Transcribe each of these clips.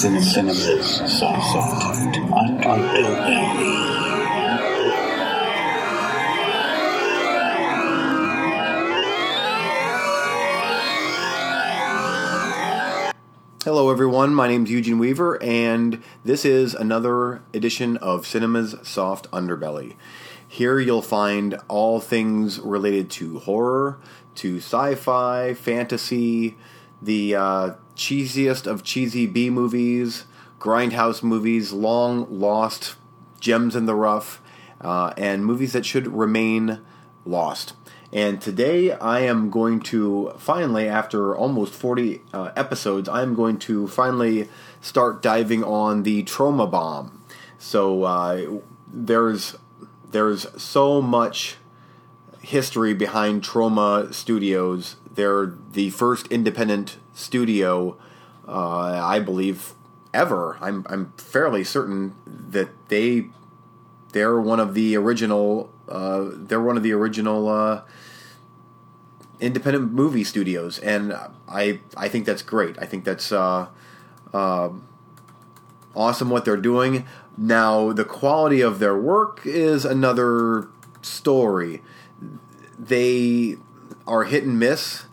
This is Cinema's Soft Underbelly. Hello, everyone. My name is Eugene Weaver, and this is another edition of Cinema's Soft Underbelly. Here you'll find all things related to horror, to sci fi, fantasy, the uh, cheesiest of cheesy B movies, grindhouse movies, long lost gems in the rough, uh, and movies that should remain lost. And today I am going to finally, after almost 40 uh, episodes, I am going to finally start diving on the Troma Bomb. So uh, there's there's so much history behind Troma Studios. They're the first independent studio, uh, I believe, ever. I'm I'm fairly certain that they they're one of the original. Uh, they're one of the original uh, independent movie studios, and I I think that's great. I think that's uh, uh, awesome what they're doing. Now the quality of their work is another story. They are hit and miss,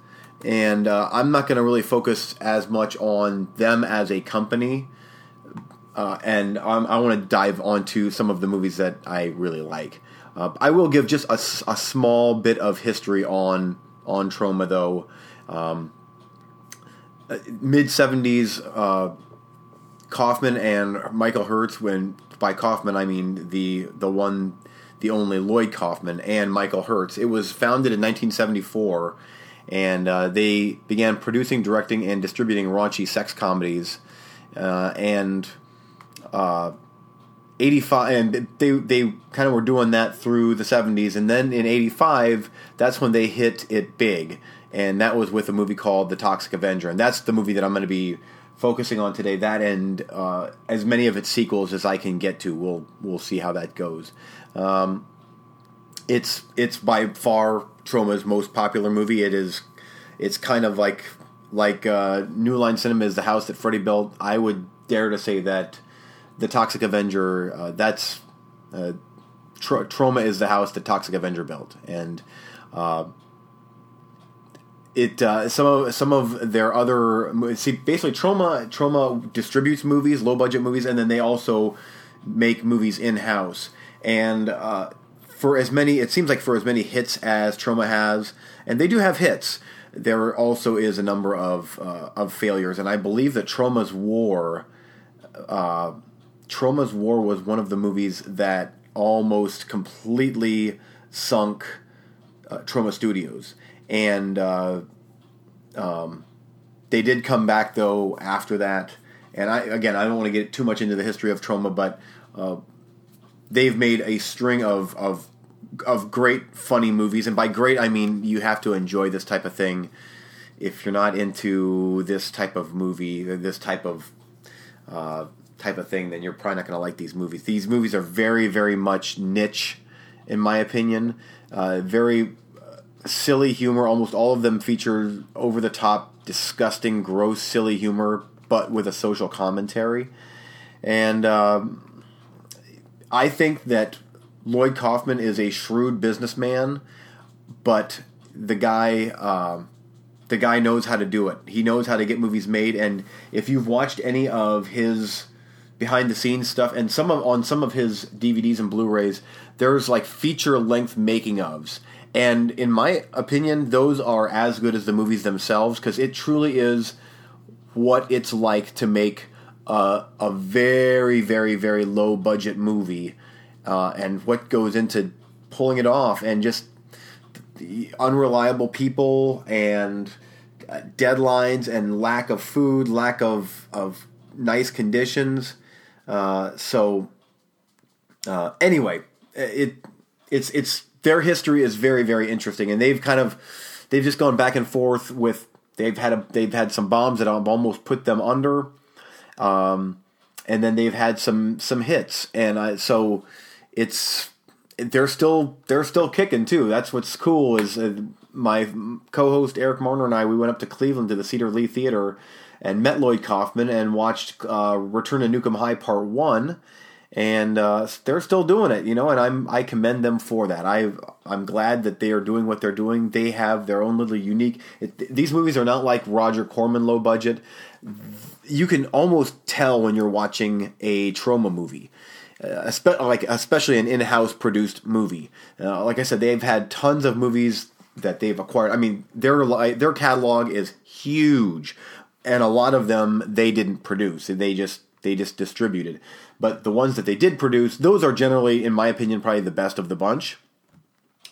and uh, I'm not going to really focus as much on them as a company. Uh, and I'm, i want to dive onto some of the movies that I really like. Uh, I will give just a, a, small bit of history on on Troma, though. Um, Mid 70s, uh, Kaufman and Michael Herz. when by Kaufman I mean the the one, the only Lloyd Kaufman and Michael Herz. It was founded in 1974, and uh, they began producing, directing, and distributing raunchy sex comedies. Uh, and uh, 85 and they they kind of were doing that through the 70s and then in 85 that's when they hit it big. And that was with a movie called the toxic avenger. And that's the movie that i'm going to be focusing on today. That and uh, as many of its sequels as i can get to. We'll we'll see how that goes. Um, it's it's by far troma's most popular movie it is it's kind of like like uh, new line cinema is the house that freddie built i would dare to say that the Toxic Avenger. Uh, that's uh, Tr- Troma is the house that Toxic Avenger built, and uh, it uh, some of some of their other see basically Troma Troma distributes movies, low budget movies, and then they also make movies in house. And uh, for as many, it seems like for as many hits as Troma has, and they do have hits. There also is a number of uh, of failures, and I believe that Troma's War uh, Troma's War was one of the movies that almost completely sunk uh, Troma Studios, and uh, um, they did come back though after that. And I again, I don't want to get too much into the history of Troma, but uh, they've made a string of of of great funny movies, and by great I mean you have to enjoy this type of thing. If you're not into this type of movie, this type of uh, type of thing, then you're probably not going to like these movies. These movies are very, very much niche, in my opinion. Uh, very uh, silly humor. Almost all of them feature over the top, disgusting, gross, silly humor, but with a social commentary. And um, I think that Lloyd Kaufman is a shrewd businessman, but the guy. Uh, the guy knows how to do it. He knows how to get movies made, and if you've watched any of his behind the scenes stuff and some of on some of his DVDs and Blu-rays there's like feature length making ofs and in my opinion those are as good as the movies themselves cuz it truly is what it's like to make a, a very very very low budget movie uh, and what goes into pulling it off and just the unreliable people and uh, deadlines and lack of food lack of of nice conditions. Uh, so uh, anyway, it it's it's their history is very very interesting, and they've kind of they've just gone back and forth with they've had a, they've had some bombs that have almost put them under, um, and then they've had some some hits, and I, so it's they're still they're still kicking too. That's what's cool is uh, my co-host Eric Marner and I, we went up to Cleveland to the Cedar Lee Theater and met Lloyd Kaufman and watched uh, Return to Nuke 'Em High Part One, and uh, they're still doing it, you know, and I'm I commend them for that. I I'm glad that they are doing what they're doing. They have their own little unique. It, these movies are not like Roger Corman low budget. You can almost tell when you're watching a Troma movie. Uh, like especially an in-house produced movie. Uh, like I said, they've had tons of movies that they've acquired. I mean, their their catalog is huge, and a lot of them they didn't produce. They just they just distributed. But the ones that they did produce, those are generally, in my opinion, probably the best of the bunch.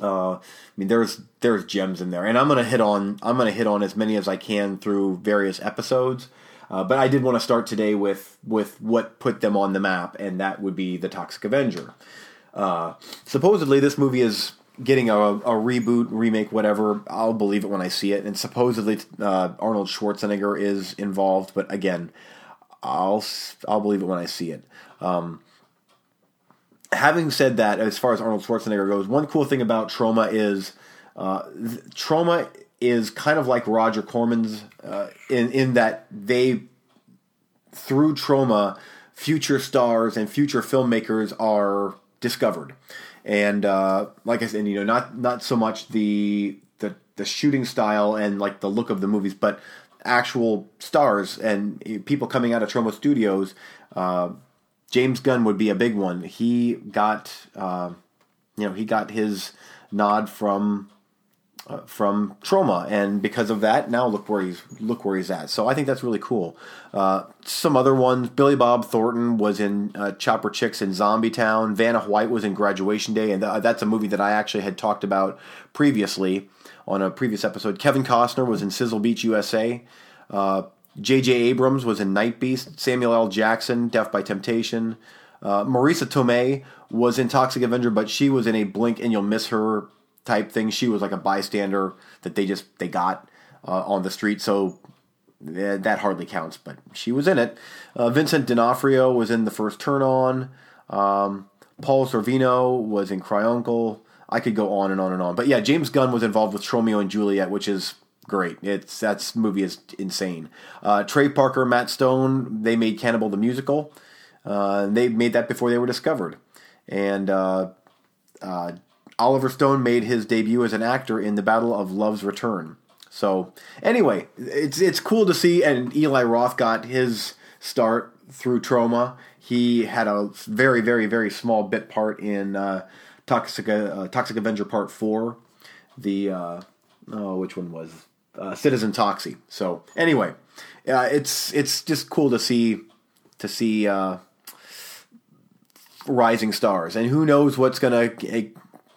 Uh, I mean, there's there's gems in there, and I'm gonna hit on I'm gonna hit on as many as I can through various episodes. Uh, but I did want to start today with with what put them on the map, and that would be the Toxic Avenger. Uh, supposedly, this movie is getting a, a, reboot, remake, whatever. I'll believe it when I see it. And supposedly, uh, Arnold Schwarzenegger is involved, but again, I'll I'll believe it when I see it. Um, having said that, as far as Arnold Schwarzenegger goes, one cool thing about Troma is uh, Troma is kind of like Roger Corman's uh, in in that they through Troma future stars and future filmmakers are discovered, and uh, like I said, you know, not not so much the the the shooting style and like the look of the movies, but actual stars and people coming out of Troma Studios. Uh, James Gunn would be a big one. He got, uh, you know, he got his nod from uh, from Troma, and because of that, now look where he's look where he's at. So I think that's really cool. Uh, some other ones: Billy Bob Thornton was in uh, Chopper Chicks in Zombie Town. Vanna White was in Graduation Day, and th- that's a movie that I actually had talked about previously on a previous episode. Kevin Costner was in Sizzle Beach, USA. J.J. Abrams was in Night Beast. Samuel L. Jackson, Def by Temptation. Uh, Marisa Tomei was in Toxic Avenger, but she was in a blink and you'll miss her type thing. She was like a bystander that they just they got uh, on the street, so eh, that hardly counts. But she was in it. Uh, Vincent D'Onofrio was in the first Turn On. Um, Paul Sorvino was in Cry Uncle. I could go on and on and on. But yeah, James Gunn was involved with Tromeo and Juliet, which is great. It's that's movie is insane. Uh, Trey Parker, Matt Stone, they made Cannibal the musical. Uh, they made that before they were discovered, and uh, uh Oliver Stone made his debut as an actor in The Battle of Love's Return. So anyway, it's it's cool to see, and Eli Roth got his start through Troma. He had a very very very small bit part in uh, Toxic uh, Toxic Avenger Part Four. The oh, which one was uh, Citizen Toxie? So anyway, uh, it's it's just cool to see to see uh, rising stars, and who knows what's gonna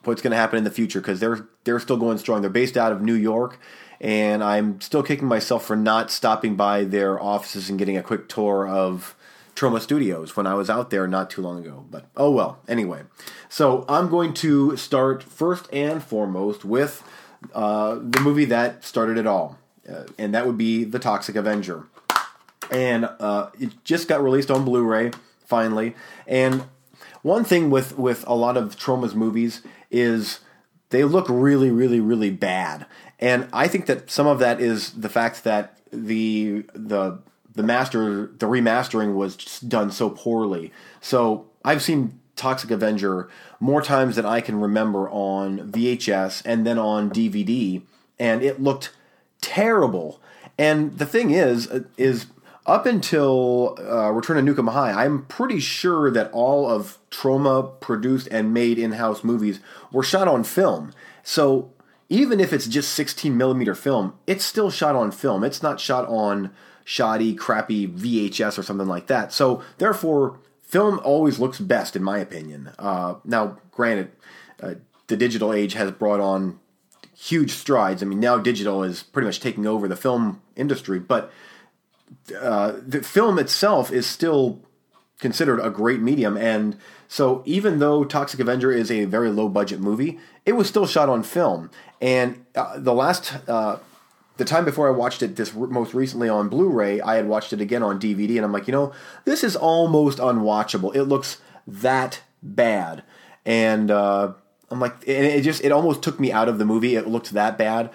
what's going to happen in the future because they're they're still going strong. They're based out of New York, and I'm still kicking myself for not stopping by their offices and getting a quick tour of Troma Studios when I was out there not too long ago. But oh well. Anyway, so I'm going to start first and foremost with uh, the movie that started it all, uh, and that would be The Toxic Avenger. And uh, it just got released on Blu-ray finally, and one thing with with a lot of Troma's movies is they look really, really, really bad. And I think that some of that is the fact that the the the master the remastering was done so poorly. So I've seen Toxic Avenger more times than I can remember on VHS and then on DVD, and it looked terrible. And the thing is, is up until uh, Return of Nuke 'Em High, I'm pretty sure that all of Troma produced and made in-house movies were shot on film. So even if it's just 16 millimeter film, it's still shot on film. It's not shot on shoddy, crappy VHS or something like that. So therefore, film always looks best, in my opinion. Uh, now, granted, uh, the digital age has brought on huge strides. I mean, now digital is pretty much taking over the film industry, but uh, the film itself is still considered a great medium. And so, even though Toxic Avenger is a very low budget movie, it was still shot on film. And uh, the last, uh, the time before I watched it, this most recently on Blu-ray, I had watched it again on DVD, and I'm like, you know, this is almost unwatchable. It looks that bad. And uh, I'm like, and it just it almost took me out of the movie. It looked that bad.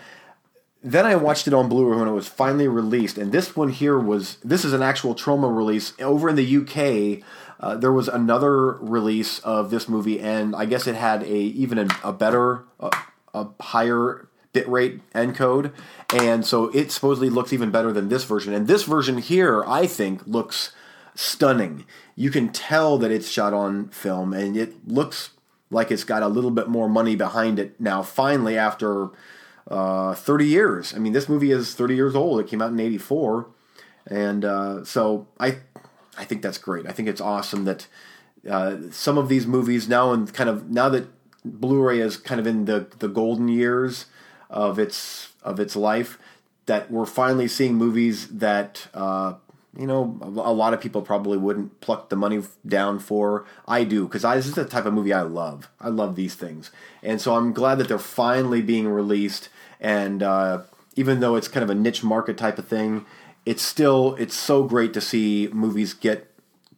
Then I watched it on Blu-ray when it was finally released, and this one here was this is an actual Troma release over in the UK. Uh, there was another release of this movie, and I guess it had a even a, a better, uh, a higher bitrate encode, and so it supposedly looks even better than this version. And this version here, I think, looks stunning. You can tell that it's shot on film, and it looks like it's got a little bit more money behind it now. Finally, after uh, 30 years. I mean, this movie is 30 years old. It came out in '84, and uh, so I, I think that's great. I think it's awesome that uh, some of these movies now and kind of now that Blu-ray is kind of in the the golden years of its of its life, that we're finally seeing movies that uh, you know, a lot of people probably wouldn't pluck the money down for. I do because this is the type of movie I love. I love these things, and so I'm glad that they're finally being released. And uh, even though it's kind of a niche market type of thing, it's still it's so great to see movies get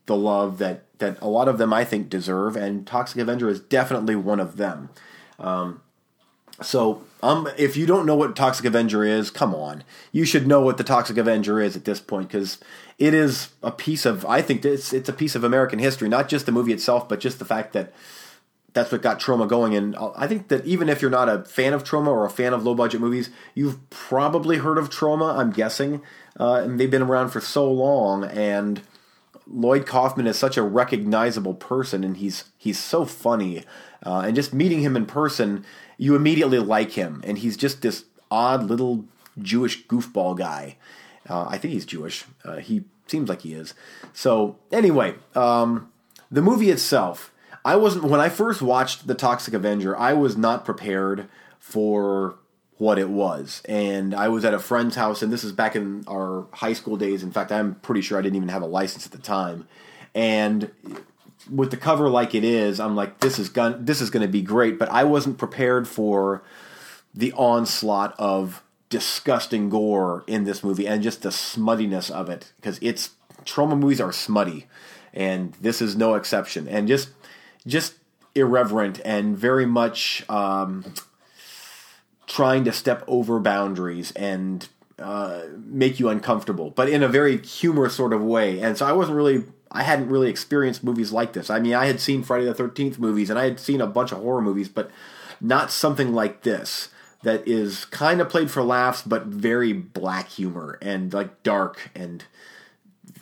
the love that that a lot of them I think deserve. And Toxic Avenger is definitely one of them. Um, so, um, if you don't know what Toxic Avenger is, come on. You should know what the Toxic Avenger is at this point because it is a piece of, I think it's, it's a piece of American history, not just the movie itself, but just the fact that that's what got Troma going. And I think that even if you're not a fan of Troma or a fan of low budget movies, you've probably heard of Troma, I'm guessing. Uh, and they've been around for so long. And Lloyd Kaufman is such a recognizable person, and he's he's so funny. Uh, and just meeting him in person, you immediately like him, and he's just this odd little Jewish goofball guy. Uh, I think he's Jewish. Uh, he seems like he is. So anyway, um, the movie itself, I wasn't when I first watched the Toxic Avenger. I was not prepared for what it was, and I was at a friend's house, and this is back in our high school days. In fact, I'm pretty sure I didn't even have a license at the time, and with the cover like it is, I'm like, this is gun, this is going to be great. But I wasn't prepared for the onslaught of disgusting gore in this movie and just the smuttiness of it because it's Troma movies are smutty, and this is no exception. And just just irreverent and very much um, trying to step over boundaries and uh, make you uncomfortable, but in a very humorous sort of way. And so I wasn't really I hadn't really experienced movies like this. I mean, I had seen Friday the 13th movies and I had seen a bunch of horror movies, but not something like this that is kind of played for laughs, but very black humor and like dark and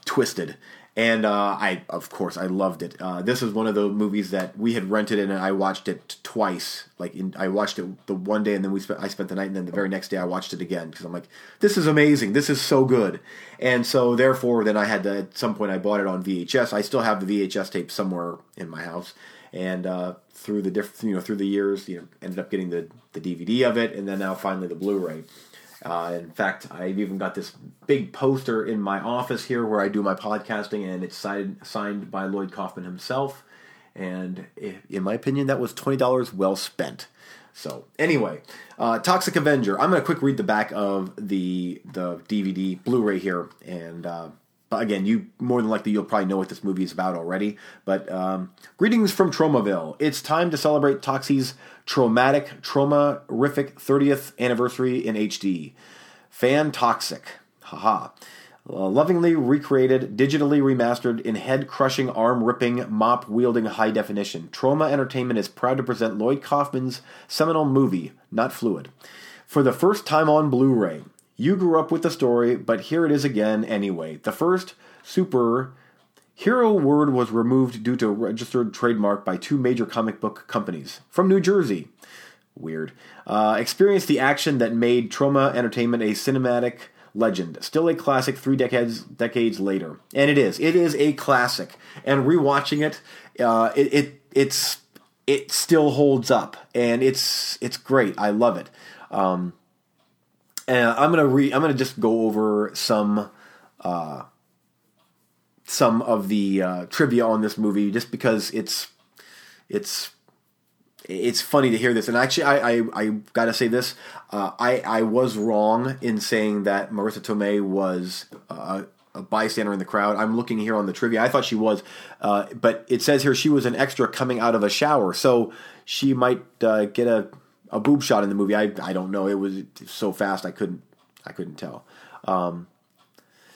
twisted and uh, I, of course, I loved it. Uh, this is one of the movies that we had rented and I watched it twice. Like, in, I watched it the one day, and then we spent, I spent the night, and then the very next day, I watched it again because I'm like, this is amazing. This is so good. And so, therefore, then I had to. At some point, I bought it on VHS. I still have the VHS tape somewhere in my house, and uh, through the different, you know, through the years, you know, ended up getting the the DVD of it, and then now finally the Blu-ray. Uh, in fact, I've even got this big poster in my office here where I do my podcasting, and it's signed, signed by Lloyd Kaufman himself. And in my opinion, that was twenty dollars well spent. So anyway, uh, Toxic Avenger. I'm going to quick read the back of the the DVD Blu-ray here, and uh, again, you more than likely you'll probably know what this movie is about already. But um, greetings from Tromaville. It's time to celebrate Toxie's traumatic, trauma-rific 30th anniversary in HD. Fan Toxic. Haha. Uh, lovingly recreated, digitally remastered in head crushing, arm ripping, mop wielding high definition. Troma Entertainment is proud to present Lloyd Kaufman's seminal movie, Not Fluid, for the first time on Blu ray. You grew up with the story, but here it is again anyway. The first super hero word was removed due to registered trademark by two major comic book companies from New Jersey. Weird. Uh, experience the action that made Troma Entertainment a cinematic legend. Still a classic three decades decades later, and it is. It is a classic. And rewatching it, uh, it, it it's it still holds up, and it's it's great. I love it. Um, and I'm gonna re I'm gonna just go over some uh, some of the uh, trivia on this movie just because it's it's it's funny to hear this. And actually, I I, I gotta say this. Uh, I I was wrong in saying that Marisa Tomei was uh, a bystander in the crowd. I'm looking here on the trivia. I thought she was, uh, but it says here she was an extra coming out of a shower, so she might uh, get a a boob shot in the movie. I I don't know. It was so fast I couldn't I couldn't tell. Um,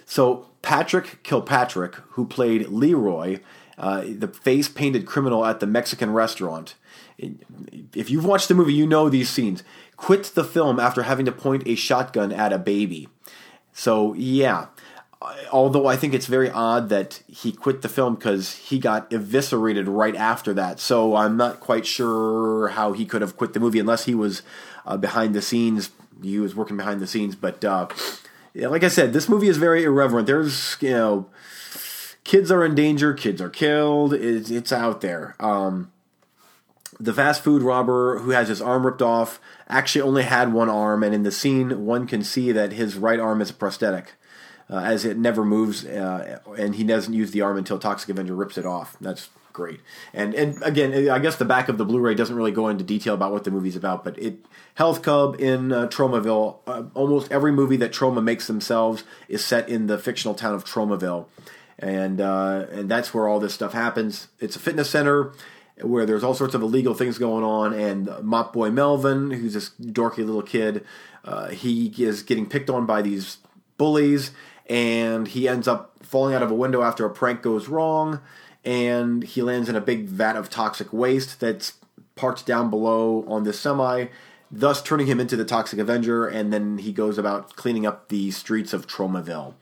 so Patrick Kilpatrick, who played Leroy, uh, the face painted criminal at the Mexican restaurant. If you've watched the movie, you know these scenes. Quit the film after having to point a shotgun at a baby. So yeah, although I think it's very odd that he quit the film because he got eviscerated right after that. So I'm not quite sure how he could have quit the movie unless he was uh, behind the scenes. He was working behind the scenes, but uh, like I said, this movie is very irreverent. There's you know, kids are in danger, kids are killed. It's, it's out there. Um, the fast food robber who has his arm ripped off actually only had one arm, and in the scene, one can see that his right arm is a prosthetic uh, as it never moves, uh, and he doesn't use the arm until Toxic Avenger rips it off. That's great. And and again, I guess the back of the Blu-ray doesn't really go into detail about what the movie's about, but it Health Club in uh, Tromaville. Uh, almost every movie that Troma makes themselves is set in the fictional town of Tromaville, and uh, and that's where all this stuff happens. It's a fitness center where there's all sorts of illegal things going on, and Mop Boy Melvin, who's this dorky little kid, uh, he is getting picked on by these bullies and he ends up falling out of a window after a prank goes wrong, and he lands in a big vat of toxic waste that's parked down below on this semi, thus turning him into the Toxic Avenger, and then he goes about cleaning up the streets of Tromaville.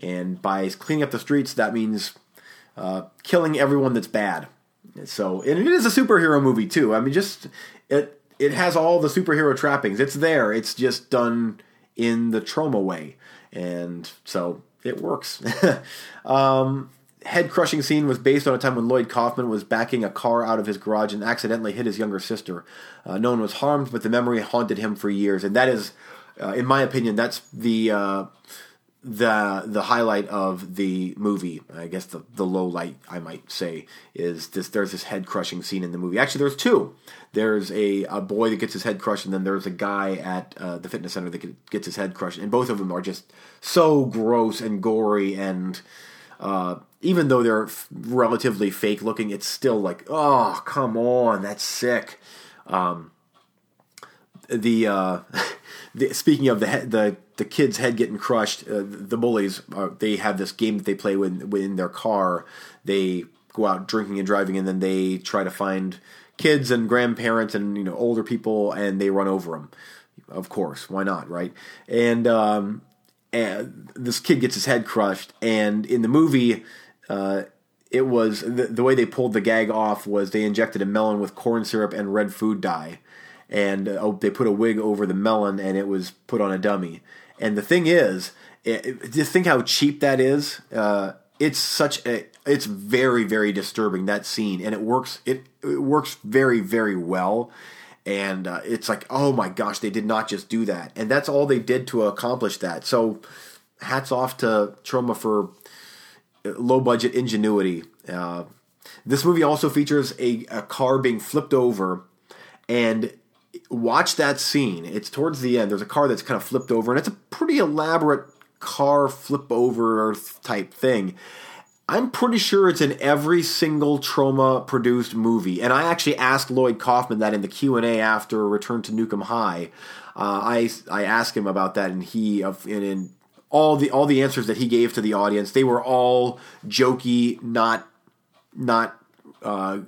And by cleaning up the streets, that means uh, killing everyone that's bad. So, and it is a superhero movie too. I mean, just it it has all the superhero trappings. It's there. It's just done in the Troma way and so it works. um, head crushing scene was based on a time when Lloyd Kaufman was backing a car out of his garage and accidentally hit his younger sister. Uh, no one was harmed, but the memory haunted him for years, and that is, uh, in my opinion, that's the uh, the the highlight of the movie. I guess the the low light I might say is this. There's this head crushing scene in the movie. Actually, there's two. There's a, a boy that gets his head crushed, and then there's a guy at uh, the fitness center that gets his head crushed, and both of them are just so gross and gory and. Uh, even though they're f- relatively fake looking, it's still like, oh, come on, that's sick. Um, the, uh, the speaking of the the the kid's head getting crushed, uh, the bullies they have this game that they play when in their car. They go out drinking and driving, and then they try to find kids and grandparents and you know older people, and they run over them. Of course, why not, right? And um, and this kid gets his head crushed, and in the movie. Uh, it was the, the way they pulled the gag off was they injected a melon with corn syrup and red food dye and uh, they put a wig over the melon and it was put on a dummy and the thing is, it, just think how cheap that is. Uh, it's such a it's very very disturbing that scene, and it works it, it works very very well. And uh, it's like, oh my gosh, they did not just do that, and that's all they did to accomplish that. So, hats off to Troma for low budget ingenuity. Uh, this movie also features a, a car being flipped over, and watch that scene. It's towards the end. There's a car that's kind of flipped over, and it's a pretty elaborate car flip over type thing. I'm pretty sure it's in every single Troma produced movie, and I actually asked Lloyd Kaufman that in the Q and A after Return to Nuke 'Em High. Uh, I I asked him about that, and he and in all the all the answers that he gave to the audience, they were all jokey, not not uh,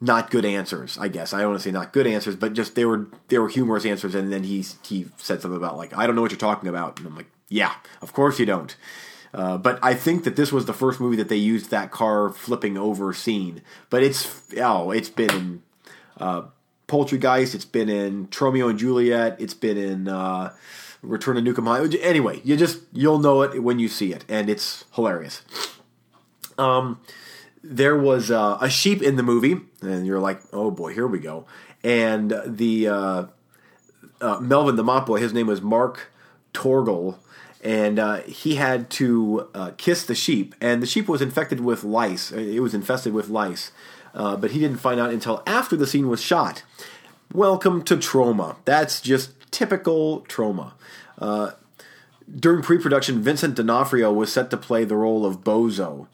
not good answers, I guess. I don't want to say not good answers, but just they were they were humorous answers. And then he he said something about like I don't know what you're talking about, and I'm like, yeah, of course you don't. Uh, but I think that this was the first movie that they used that car flipping over scene. But it's oh, it's been in uh, Poultrygeist, it's been in Tromeo and Juliet, it's been in uh, Return to Nuke 'Em High. Anyway, you just you'll know it when you see it, and it's hilarious. Um, there was uh, a sheep in the movie, and you're like, oh boy, here we go. And the uh, uh, Melvin, the mop boy, his name was Mark Torgl, and uh, he had to uh, kiss the sheep, and the sheep was infected with lice. It was infested with lice, uh, but he didn't find out until after the scene was shot. Welcome to Troma. That's just typical Troma during pre-production, Vincent D'Onofrio was set to play the role of Bozo.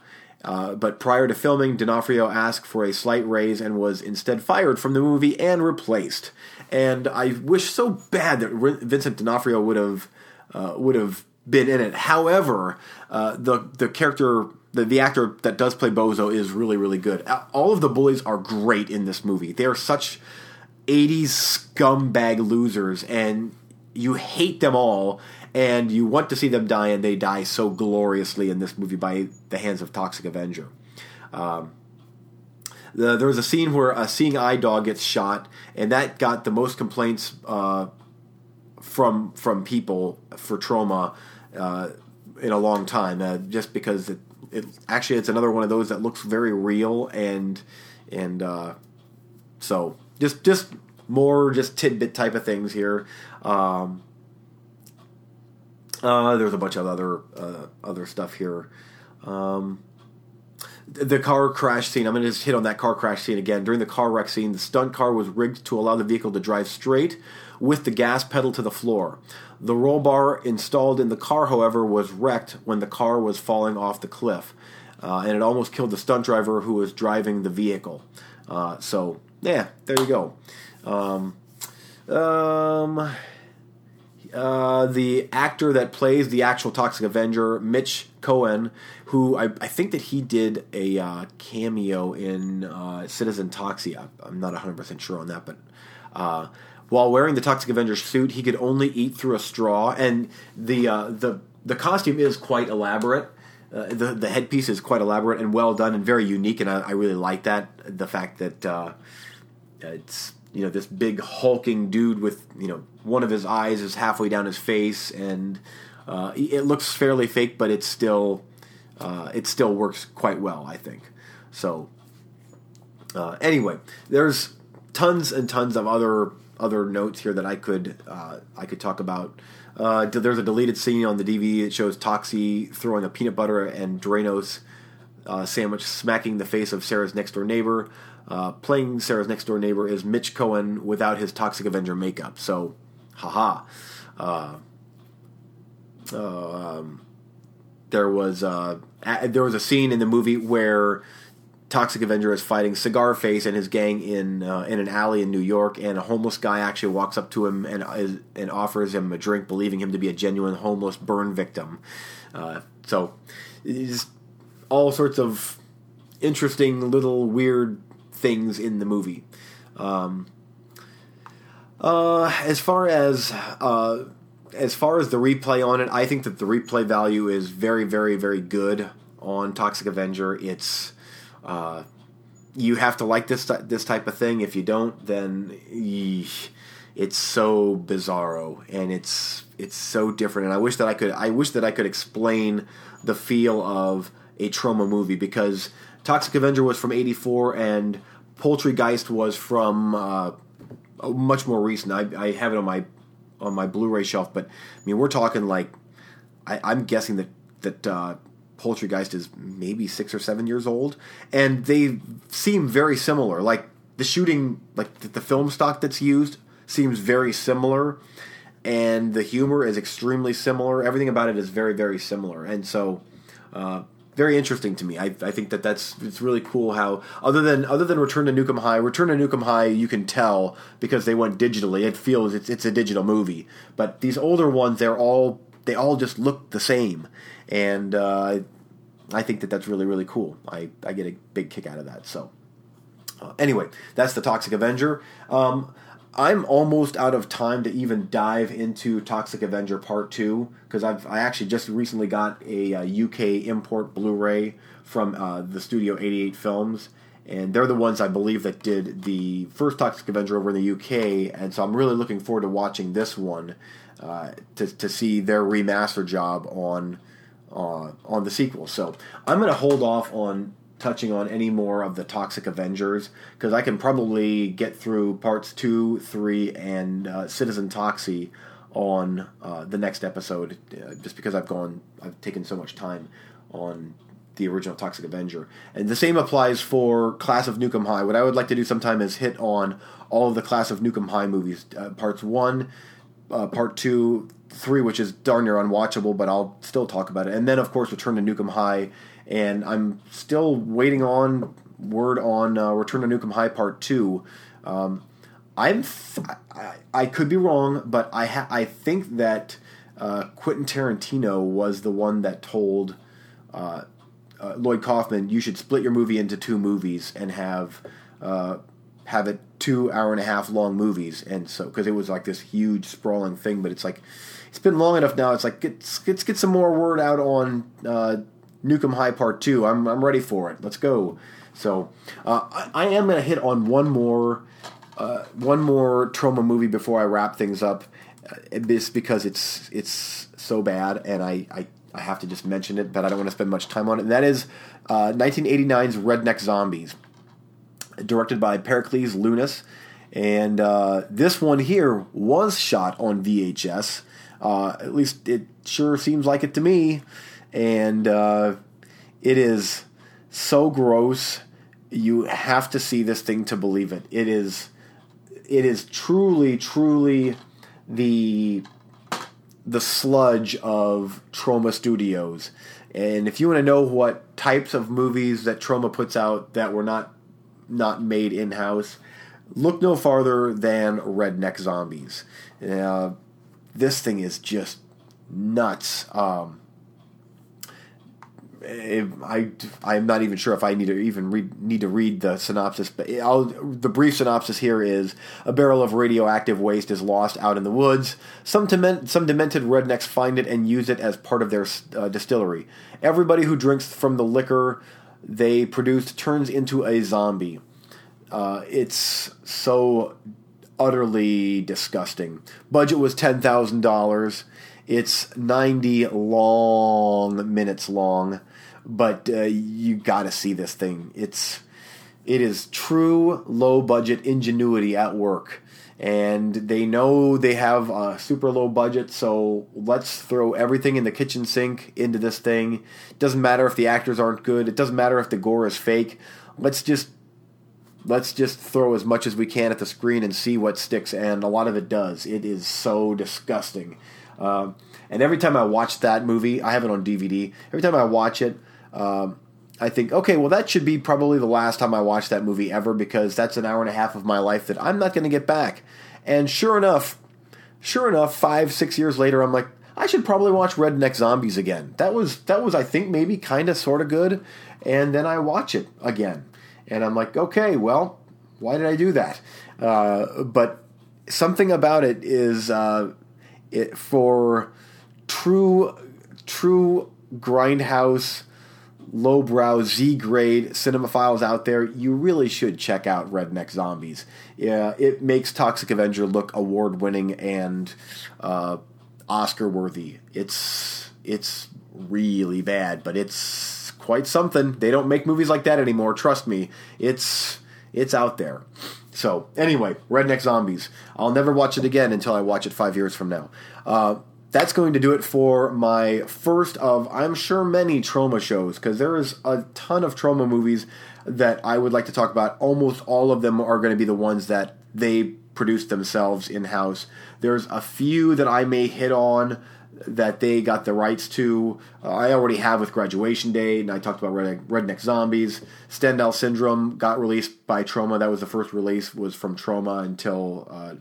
Uh, but prior to filming, D'Onofrio asked for a slight raise and was instead fired from the movie and replaced. And I wish so bad that Vincent D'Onofrio would have uh, would have been in it. However, uh, the the character the, the actor that does play Bozo is really really good. All of the bullies are great in this movie. They are such 80s scumbag losers and you hate them all and you want to see them die and they die so gloriously in this movie by the hands of Toxic Avenger. Um, the, there was a scene where a seeing eye dog gets shot, and that got the most complaints uh, from from people for Troma uh, in a long time, uh, just because it, it, actually it's another one of those that looks very real and and uh, so just just more just tidbit type of things here. Um, uh, there's a bunch of other uh, other stuff here. Um, the car crash scene. I'm going to just hit on that car crash scene again. During the car wreck scene, the stunt car was rigged to allow the vehicle to drive straight with the gas pedal to the floor. The roll bar installed in the car, however, was wrecked when the car was falling off the cliff, uh, and it almost killed the stunt driver who was driving the vehicle. Uh, so, yeah, there you go. Um, um, uh, the actor that plays the actual Toxic Avenger, Mitch Cohen, who I, I think that he did a uh, cameo in uh, Citizen Toxie. I'm not 100% sure on that, but uh, while wearing the Toxic Avenger suit, he could only eat through a straw, and the uh, the the costume is quite elaborate. Uh, the the headpiece is quite elaborate and well done and very unique, and I, I really like that. The fact that it's you know this big hulking dude with you know one of his eyes is halfway down his face and uh, it looks fairly fake but it's still uh, it still works quite well i think so uh, anyway there's tons and tons of other other notes here that i could uh, i could talk about uh, there's a deleted scene on the dvd that shows toxie throwing a peanut butter and Drano uh, sandwich smacking the face of sarah's next door neighbor uh, playing Sarah's next door neighbor is Mitch Cohen without his Toxic Avenger makeup. So, haha. Uh, uh, um, there was there was a scene in the movie where Toxic Avenger is fighting Cigar Face and his gang in uh, in an alley in New York, and a homeless guy actually walks up to him and is, and offers him a drink, believing him to be a genuine homeless burn victim. Uh, so, it's all sorts of interesting little weird things in the movie. Um, uh, as far as uh, as far as the replay on it, I think that the replay value is very, very, very good on Toxic Avenger. It's uh, you have to like this this type of thing. If you don't, then eesh, it's so bizarro and it's it's so different. And I wish that I could I wish that I could explain the feel of a Troma movie because Toxic Avenger was from '84 and Poultrygeist was from uh, much more recent. I, I, have it on my on my Blu-ray shelf, but I mean we're talking like I, am guessing that that uh, Poultrygeist is maybe six or seven years old, and they seem very similar. Like the shooting, like the, the film stock that's used seems very similar, and the humor is extremely similar. Everything about it is very very similar, and so. Uh, very interesting to me. I, I think that that's it's really cool how other than other than Return to Nuke 'Em High, Return to Nuke 'Em High you can tell because they went digitally. It feels it's it's a digital movie. But these older ones, they're all they all just look the same, and uh, I think that that's really really cool. I I get a big kick out of that. So uh, anyway, that's the Toxic Avenger. Um, I'm almost out of time to even dive into Toxic Avenger Part Two because I've I actually just recently got a, a uh, UK import Blu-ray from uh, the Studio 88 Films, and they're the ones I believe that did the first Toxic Avenger over in the UK, and so I'm really looking forward to watching this one uh, to to see their remaster job on uh, on the sequel. So I'm going to hold off on touching on any more of the Toxic Avengers because I can probably get through parts two, three, and uh, Citizen Toxie on uh, the next episode uh, just because I've gone, I've taken so much time on the original Toxic Avenger. And the same applies for Class of Nuke 'Em High. What I would like to do sometime is hit on all of the Class of Nuke 'Em High movies, uh, parts one, uh, Part Two, Three, which is darn near unwatchable, but I'll still talk about it. And then, of course, Return to Nuke 'Em High, and I'm still waiting on word on uh, Return to Nuke 'Em High Part Two. Um, I'm I, I could be wrong, but I ha- I think that uh, Quentin Tarantino was the one that told uh, uh, Lloyd Kaufman you should split your movie into two movies and have uh, have it two hour and a half long movies, and so because it was like this huge sprawling thing, but it's like it's been long enough now. It's like let's get some more word out on uh, Nuke 'Em High Part Two. I'm I'm ready for it. Let's go. So uh, I, I am to hit on one more uh, one more Troma movie before I wrap things up. Uh, just because it's it's so bad, and I, I, I have to just mention it, but I don't want to spend much time on it. And that is uh, 1989's Redneck Zombies, directed by Pericles Lewnes. And uh, this one here was shot on VHS. Uh, at least it sure seems like it to me. And uh, it is so gross. You have to see this thing to believe it. It is it is truly, truly the the sludge of Troma Studios. And if you want to know what types of movies that Troma puts out that were not not made in house, look no farther than Redneck Zombies. Uh, this thing is just nuts. Um, I I'm not even sure if I need to even read, need to read the synopsis, but I'll, the brief synopsis here is: a barrel of radioactive waste is lost out in the woods. Some some demented rednecks find it and use it as part of their uh, distillery. Everybody who drinks from the liquor they produced turns into a zombie. Uh, it's so utterly disgusting. Budget was ten thousand dollars. It's ninety long minutes long but uh, you got to see this thing. It's it is true low budget ingenuity at work. And they know they have a super low budget, so let's throw everything in the kitchen sink into this thing. It doesn't matter if the actors aren't good. It doesn't matter if the gore is fake. Let's just let's just throw as much as we can at the screen and see what sticks. And a lot of it does. It is so disgusting. Uh, and every time I watch that movie, I have it on DVD. Every time I watch it, um, I think, okay, well, that should be probably the last time I watch that movie ever because that's an hour and a half of my life that I'm not going to get back. And sure enough, sure enough, five, six years later, I'm like, I should probably watch Redneck Zombies again. That was that was I think maybe kind of sort of good, and then I watch it again, and I'm like, okay, well, why did I do that? Uh, but something about it is uh, it for true true grindhouse lowbrow Z grade cinemaphiles out there, you really should check out Redneck Zombies. Yeah, it makes Toxic Avenger look award winning and uh, Oscar worthy. It's it's really bad, but it's quite something. They don't make movies like that anymore. Trust me, it's it's out there. So anyway, Redneck Zombies. I'll never watch it again until I watch it five years from now. Uh, that's going to do it for my first of, I'm sure, many Troma shows, because there is a ton of Troma movies that I would like to talk about. Almost all of them are going to be the ones that they produced themselves in house. There's a few that I may hit on that they got the rights to. Uh, I already have with Graduation Day, and I talked about Redneck, Redneck Zombies. Stendhal Syndrome got released by Troma. That was the first release was from Troma until uh,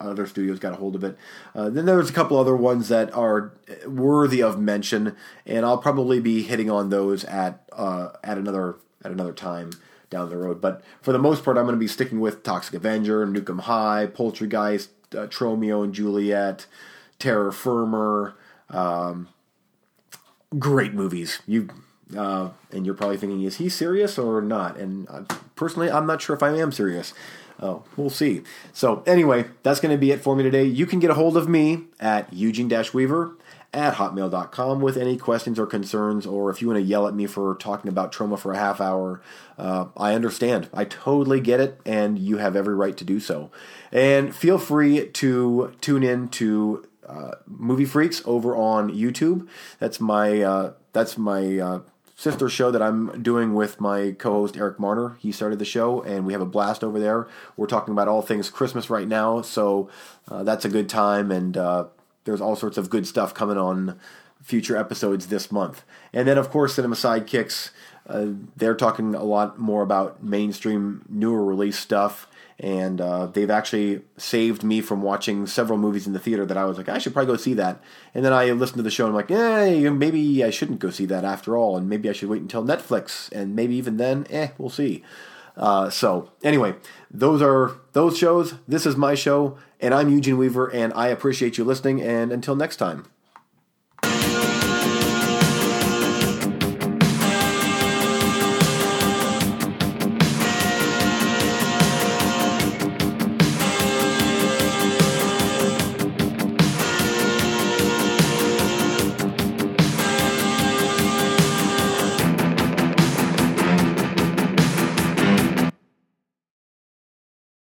other studios got a hold of it. Uh, then there's a couple other ones that are worthy of mention, and I'll probably be hitting on those at uh, at another at another time down the road. But for the most part, I'm going to be sticking with Toxic Avenger, Nuke 'Em High, Poultrygeist, uh, Tromeo and Juliet, Terror Firmer. Um, great movies. You uh, and you're probably thinking, is he serious or not? And uh, personally, I'm not sure if I am serious. Oh, we'll see. So, anyway, that's going to be it for me today. You can get a hold of me at Eugene Weaver at hotmail.com with any questions or concerns, or if you want to yell at me for talking about Troma for a half hour, uh, I understand. I totally get it, and you have every right to do so. And feel free to tune in to uh, Movie Freaks over on YouTube. That's my uh, that's my uh, sister show that I'm doing with my co-host Eric Marner. He started the show, and we have a blast over there. We're talking about all things Christmas right now, so uh, that's a good time. And uh, there's all sorts of good stuff coming on future episodes this month. And then, of course, Cinema Sidekicks. Uh, they're talking a lot more about mainstream, newer release stuff and uh, they've actually saved me from watching several movies in the theater that I was like, I should probably go see that. And then I listened to the show and I'm like, eh, maybe I shouldn't go see that after all, and maybe I should wait until Netflix, and maybe even then, eh, we'll see. Uh, so anyway, those are those shows. This is my show, and I'm Eugene Weaver, and I appreciate you listening. And until next time.